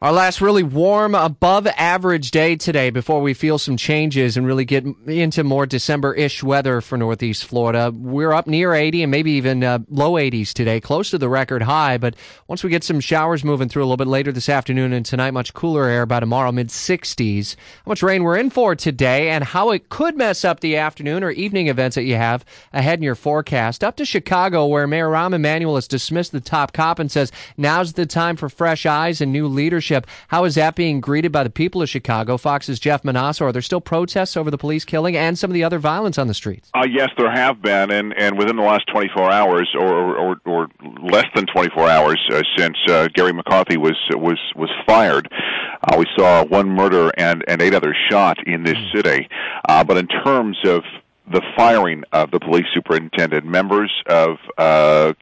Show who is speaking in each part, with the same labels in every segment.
Speaker 1: Our last really warm, above average day today before we feel some changes and really get into more December ish weather for Northeast Florida. We're up near 80 and maybe even uh, low 80s today, close to the record high. But once we get some showers moving through a little bit later this afternoon and tonight, much cooler air by tomorrow, mid 60s. How much rain we're in for today and how it could mess up the afternoon or evening events that you have ahead in your forecast. Up to Chicago, where Mayor Rahm Emanuel has dismissed the top cop and says now's the time for fresh eyes and new leadership leadership. How is that being greeted by the people of Chicago? Fox's Jeff Monosso. Are there still protests over the police killing and some of the other violence on the streets?
Speaker 2: Uh, yes, there have been, and, and within the last 24 hours, or or, or less than 24 hours uh, since uh, Garry McCarthy was was was fired, uh, we saw one murder and and eight others shot in this hmm. city. Uh, but in terms of the firing of the police superintendent, members of uh,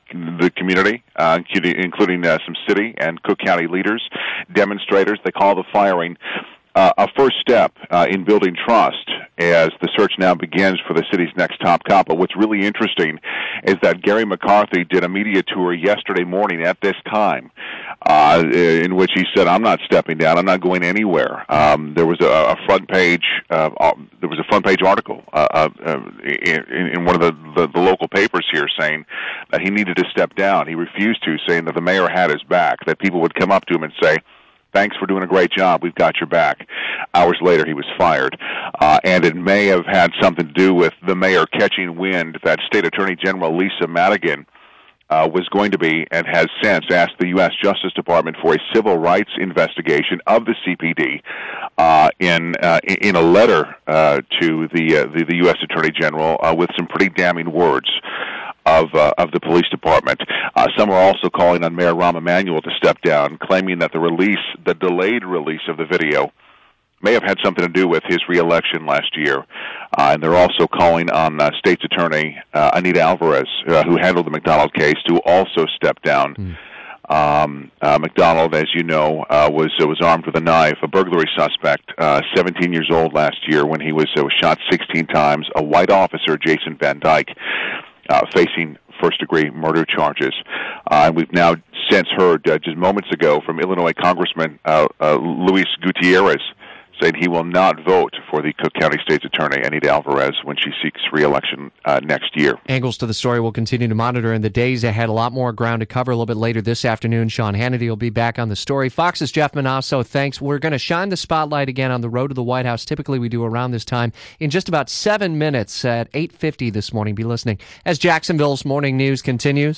Speaker 2: the community, uh, including uh, some city and Cook County leaders, demonstrators, they call the firing uh, a first step uh, in building trust as the search now begins for the city's next top cop. But what's really interesting is that Garry McCarthy did a media tour yesterday morning at this time, uh, in which he said, "I'm not stepping down. I'm not going anywhere." Um, there was a, a front page. Uh, uh, there was a front page article uh, uh, uh in, in one of the, the the local papers here saying that he needed to step down. He refused to, saying that the mayor had his back. That people would come up to him and say thanks for doing a great job. We've got your back. Hours later, he was fired. Uh, and it may have had something to do with the mayor catching wind that State Attorney General Lisa Madigan uh, was going to be and has since asked the U.S. Justice Department for a civil rights investigation of the CPD uh, in uh, in a letter uh, to the, uh, the, the U.S. Attorney General uh, with some pretty damning words of of the police department. Some are also calling on Mayor Rahm Emanuel to step down, claiming that the release, the delayed release of the video, may have had something to do with his reelection last year. Uh, and they're also calling on uh, State's Attorney uh, Anita Alvarez, uh, who handled the McDonald case, to also step down. Mm. Um, uh, McDonald, as you know, uh, was uh, was armed with a knife, a burglary suspect, uh, 17 years old last year when he was uh, was shot 16 times. A white officer, Jason Van Dyke, uh, facing first degree murder charges. Uh, and we've now since heard uh, just moments ago from Illinois Congressman uh, uh, Luis Gutierrez saying he will not vote for the Cook County State's Attorney Anita Alvarez when she seeks reelection uh, next year.
Speaker 1: Angles to the story will continue to monitor in the days ahead. A lot more ground to cover a little bit later this afternoon. Sean Hannity will be back on the story. Fox's Jeff Monosso, thanks. We're going to shine the spotlight again on the road to the White House. Typically, we do around this time in just about seven minutes at 8.50 this morning. Be listening as Jacksonville's morning news continues.